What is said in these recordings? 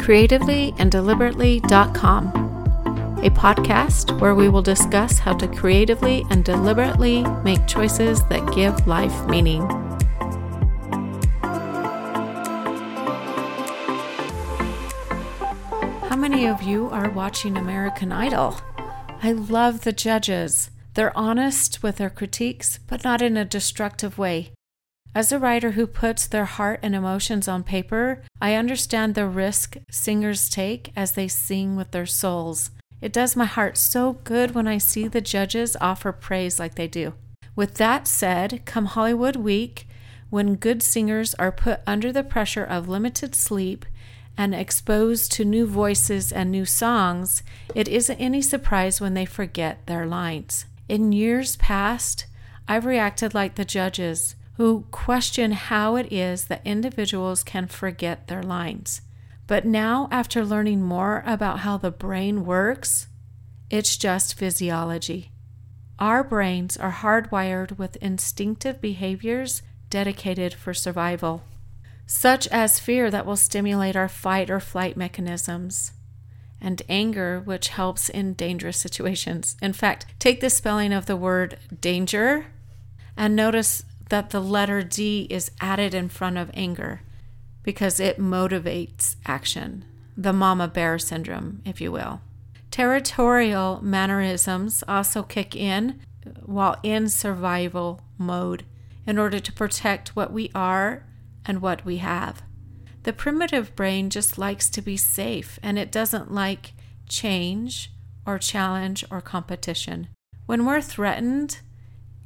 creativelyanddeliberately.com, a podcast where we will discuss how to creatively and deliberately make choices that give life meaning. How many of you are watching American Idol? I love the judges. They're honest with their critiques, but not in a destructive way. As a writer who puts their heart and emotions on paper, I understand the risk singers take as they sing with their souls. It does my heart so good when I see the judges offer praise like they do. With that said, come Hollywood Week, when good singers are put under the pressure of limited sleep and exposed to new voices and new songs, it isn't any surprise when they forget their lines. In years past, I've reacted like the judges who question how it is that individuals can forget their lines. But now, after learning more about how the brain works, it's just physiology. Our brains are hardwired with instinctive behaviors dedicated for survival, such as fear that will stimulate our fight or flight mechanisms, and anger, which helps in dangerous situations. In fact, take the spelling of the word danger and notice that the letter D is added in front of anger because it motivates action. The mama bear syndrome, if you will. Territorial mannerisms also kick in while in survival mode in order to protect what we are and what we have. The primitive brain just likes to be safe and it doesn't like change or challenge or competition. When we're threatened,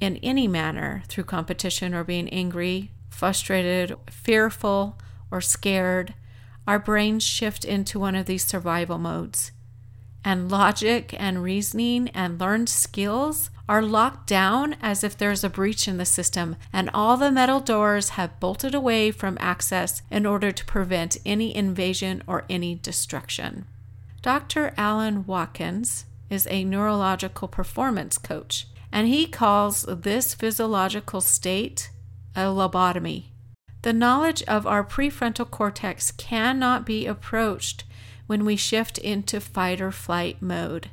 in any manner through competition or being angry, frustrated, fearful, or scared, our brains shift into one of these survival modes. And logic and reasoning and learned skills are locked down as if there's a breach in the system, and all the metal doors have bolted away from access in order to prevent any invasion or any destruction. Dr. Alan Watkins is a neurological performance coach and he calls this physiological state a lobotomy. The knowledge of our prefrontal cortex cannot be approached when we shift into fight or flight mode.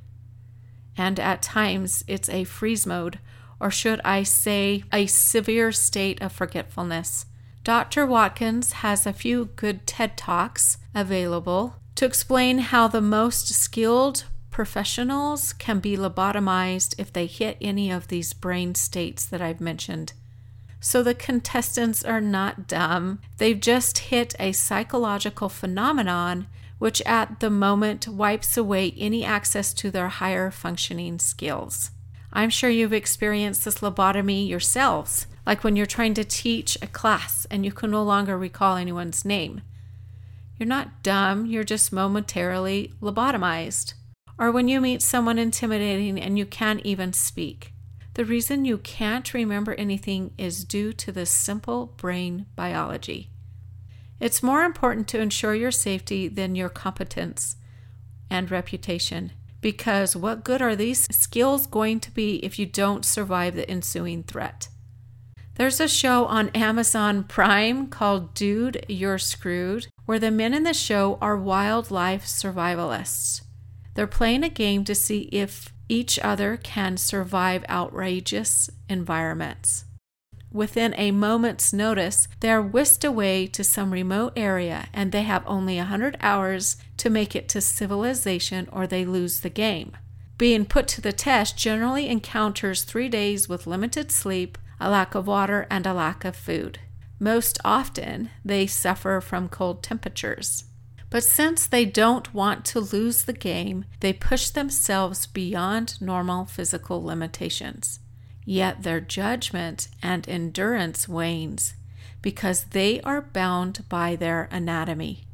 And at times it's a freeze mode, or should I say, a severe state of forgetfulness. Dr. Watkins has a few good TED Talks available to explain how the most skilled Professionals can be lobotomized if they hit any of these brain states that I've mentioned. So the contestants are not dumb. They've just hit a psychological phenomenon which at the moment wipes away any access to their higher functioning skills. I'm sure you've experienced this lobotomy yourselves, like when you're trying to teach a class and you can no longer recall anyone's name. You're not dumb, you're just momentarily lobotomized or when you meet someone intimidating and you can't even speak. The reason you can't remember anything is due to the simple brain biology. It's more important to ensure your safety than your competence and reputation. Because what good are these skills going to be if you don't survive the ensuing threat? There's a show on Amazon Prime called Dude, You're Screwed, where the men in the show are wildlife survivalists. They're playing a game to see if each other can survive outrageous environments. Within a moment's notice, they are whisked away to some remote area and they have only a 100 hours to make it to civilization or they lose the game. Being put to the test generally encounters three days with limited sleep, a lack of water, and a lack of food. Most often, they suffer from cold temperatures. But since they don't want to lose the game, they push themselves beyond normal physical limitations. Yet their judgment and endurance wanes because they are bound by their anatomy.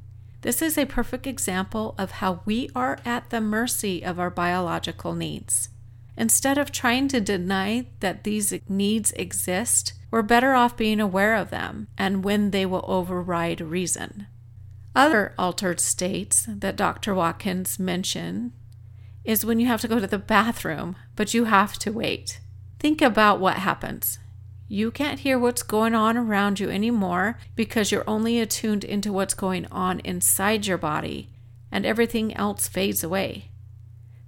This is a perfect example of how we are at the mercy of our biological needs. Instead of trying to deny that these needs exist, we're better off being aware of them and when they will override reason. Other altered states that Dr. Watkins mentioned is when you have to go to the bathroom, but you have to wait. Think about what happens. You can't hear what's going on around you anymore because you're only attuned into what's going on inside your body. and everything else fades away.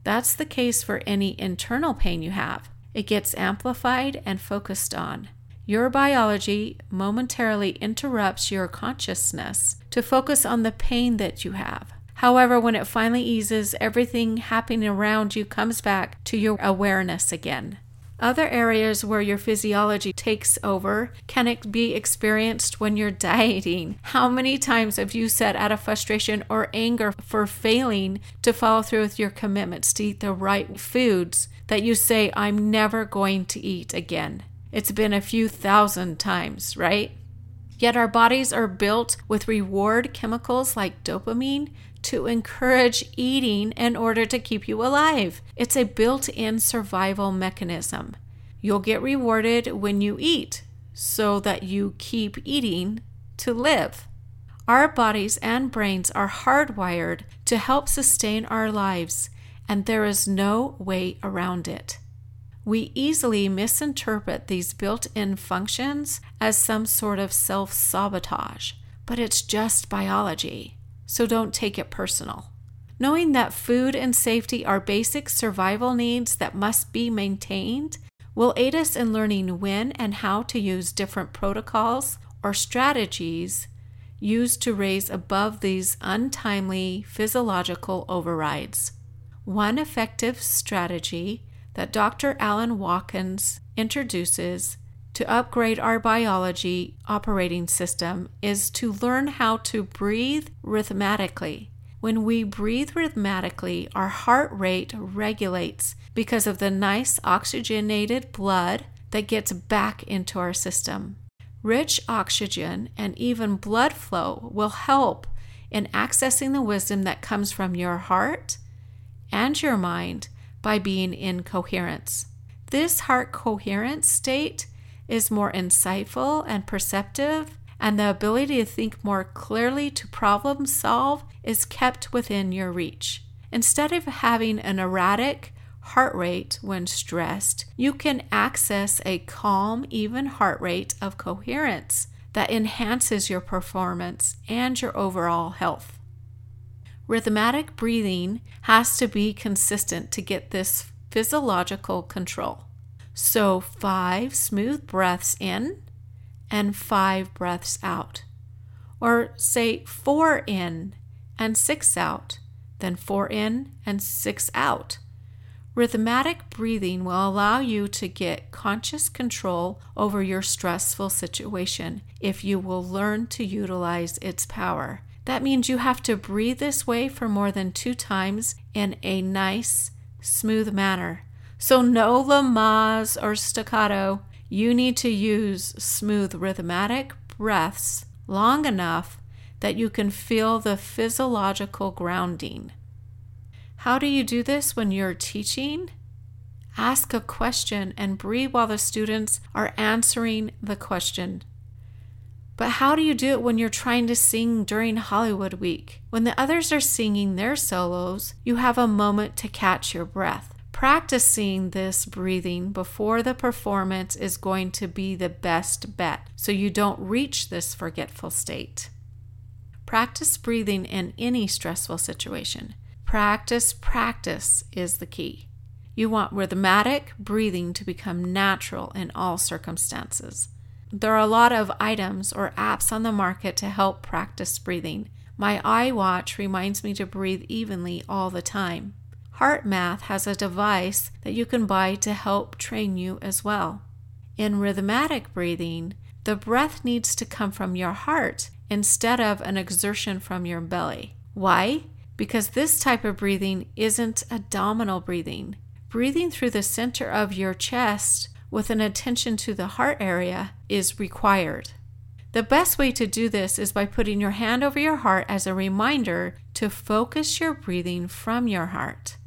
That's the case for any internal pain you have. It gets amplified and focused on. Your biology momentarily interrupts your consciousness to focus on the pain that you have. However, when it finally eases, everything happening around you comes back to your awareness again. Other areas where your physiology takes over can be experienced when you're dieting. How many times have you said out of frustration or anger for failing to follow through with your commitments to eat the right foods that you say, I'm never going to eat again? It's been a few thousand times, right? Yet our bodies are built with reward chemicals like dopamine to encourage eating in order to keep you alive. It's a built in survival mechanism. You'll get rewarded when you eat so that you keep eating to live. Our bodies and brains are hardwired to help sustain our lives, and there is no way around it. We easily misinterpret these built in functions as some sort of self sabotage, but it's just biology so don't take it personal. Knowing that food and safety are basic survival needs that must be maintained will aid us in learning when and how to use different protocols or strategies used to raise above these untimely physiological overrides. One effective strategy that Dr. Alan Watkins introduces to upgrade our biology operating system is to learn how to breathe rhythmically. When we breathe rhythmically, our heart rate regulates because of the nice oxygenated blood that gets back into our system. Rich oxygen and even blood flow will help in accessing the wisdom that comes from your heart and your mind by being in coherence. This heart coherence state is more insightful and perceptive, and the ability to think more clearly to problem solve is kept within your reach. Instead of having an erratic heart rate when stressed, you can access a calm, even heart rate of coherence that enhances your performance and your overall health. Rhythmic breathing has to be consistent to get this physiological control. So, five smooth breaths in and five breaths out. Or say four in and six out, then four in and six out. Rhythmic breathing will allow you to get conscious control over your stressful situation if you will learn to utilize its power. That means you have to breathe this way for more than two times in a nice, smooth manner. So, no lamaze or staccato. You need to use smooth rhythmic breaths long enough that you can feel the physiological grounding. How do you do this when you're teaching? Ask a question and breathe while the students are answering the question. But how do you do it when you're trying to sing during Hollywood Week? When the others are singing their solos, you have a moment to catch your breath. Practicing this breathing before the performance is going to be the best bet so you don't reach this forgetful state. Practice breathing in any stressful situation. Practice, practice is the key. You want rhythmic breathing to become natural in all circumstances. There are a lot of items or apps on the market to help practice breathing. My iWatch reminds me to breathe evenly all the time. HeartMath has a device that you can buy to help train you as well. In rhythmic breathing, the breath needs to come from your heart instead of an exertion from your belly. Why? Because this type of breathing isn't abdominal breathing. Breathing through the center of your chest with an attention to the heart area is required. The best way to do this is by putting your hand over your heart as a reminder to focus your breathing from your heart.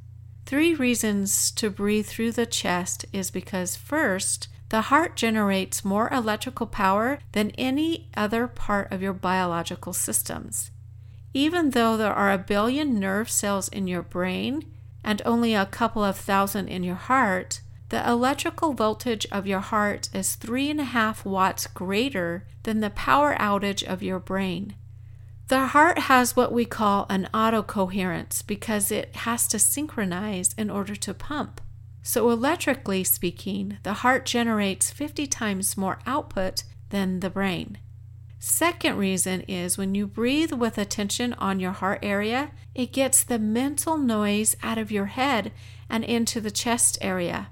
Three reasons to breathe through the chest is because first, the heart generates more electrical power than any other part of your biological systems. Even though there are a billion nerve cells in your brain and only a couple of thousand in your heart, the electrical voltage of your heart is three and a half watts greater than the power outage of your brain. The heart has what we call an autocoherence because it has to synchronize in order to pump. So, electrically speaking, the heart generates 50 times more output than the brain. Second reason is when you breathe with attention on your heart area, it gets the mental noise out of your head and into the chest area.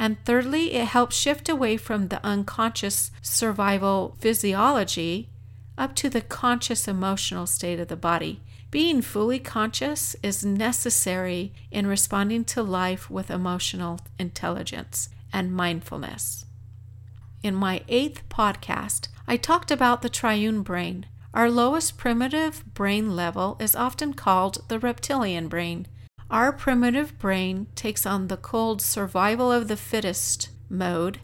And thirdly, it helps shift away from the unconscious survival physiology up to the conscious emotional state of the body. Being fully conscious is necessary in responding to life with emotional intelligence and mindfulness. In my eighth podcast, I talked about the triune brain. Our lowest primitive brain level is often called the reptilian brain. Our primitive brain takes on the cold survival of the fittest mode,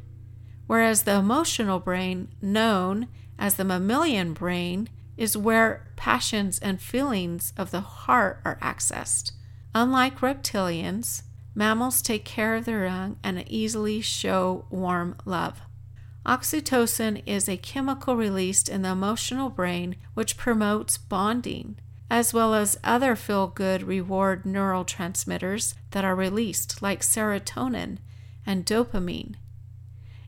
whereas the emotional brain, known as the mammalian brain, is where passions and feelings of the heart are accessed. Unlike reptilians, mammals take care of their young and easily show warm love. Oxytocin is a chemical released in the emotional brain which promotes bonding, as well as other feel good reward neurotransmitters that are released, like serotonin and dopamine.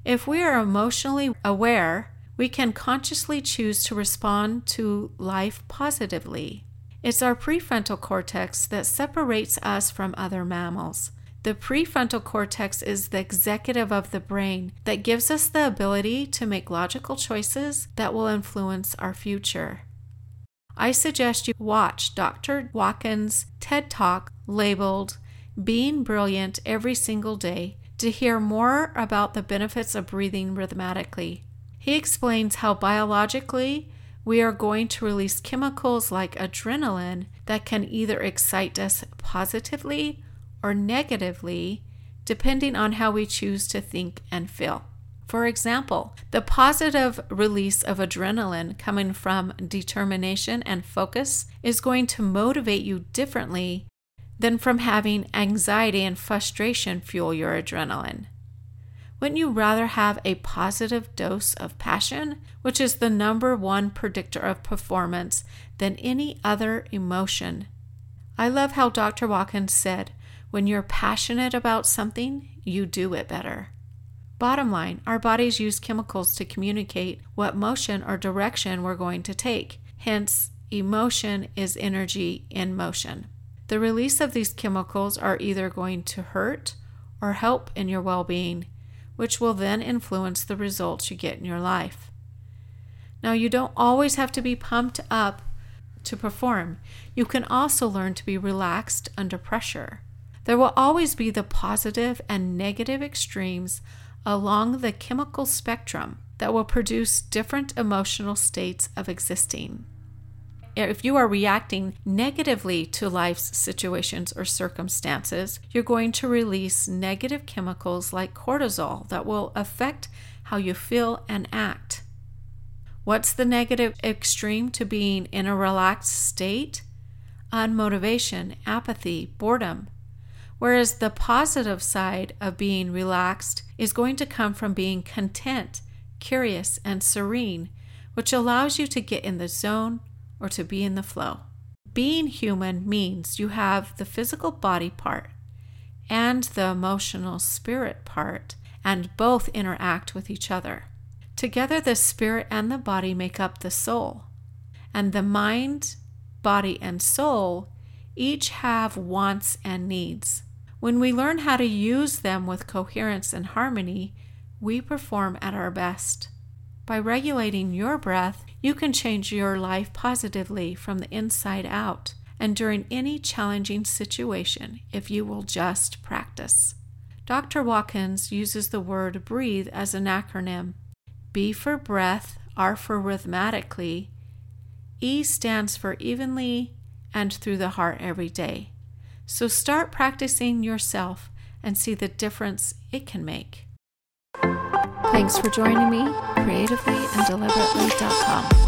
If we are emotionally aware, we can consciously choose to respond to life positively. It's our prefrontal cortex that separates us from other mammals. The prefrontal cortex is the executive of the brain that gives us the ability to make logical choices that will influence our future. I suggest you watch Dr. Watkins' TED Talk labeled Being Brilliant every single day to hear more about the benefits of breathing rhythmically. He explains how biologically we are going to release chemicals like adrenaline that can either excite us positively or negatively depending on how we choose to think and feel. For example, the positive release of adrenaline coming from determination and focus is going to motivate you differently than from having anxiety and frustration fuel your adrenaline. Wouldn't you rather have a positive dose of passion, which is the number one predictor of performance, than any other emotion? I love how Dr. Watkins said, when you're passionate about something, you do it better. Bottom line, our bodies use chemicals to communicate what motion or direction we're going to take. Hence, emotion is energy in motion. The release of these chemicals are either going to hurt or help in your well being, which will then influence the results you get in your life. Now, you don't always have to be pumped up to perform. You can also learn to be relaxed under pressure. There will always be the positive and negative extremes along the chemical spectrum that will produce different emotional states of existing. If you are reacting negatively to life's situations or circumstances, you're going to release negative chemicals like cortisol that will affect how you feel and act. What's the negative extreme to being in a relaxed state? Unmotivation, apathy, boredom, Whereas the positive side of being relaxed is going to come from being content, curious, and serene, which allows you to get in the zone or to be in the flow. Being human means you have the physical body part and the emotional spirit part, and both interact with each other. Together, the spirit and the body make up the soul, and the mind, body, and soul each have wants and needs. When we learn how to use them with coherence and harmony, we perform at our best. By regulating your breath, you can change your life positively from the inside out and during any challenging situation if you will just practice. Dr. Watkins uses the word breathe as an acronym. B for breath, R for rhythmically, E stands for evenly and through the heart every day. So start practicing yourself and see the difference it can make. Thanks for joining me, creatively and deliberately.com.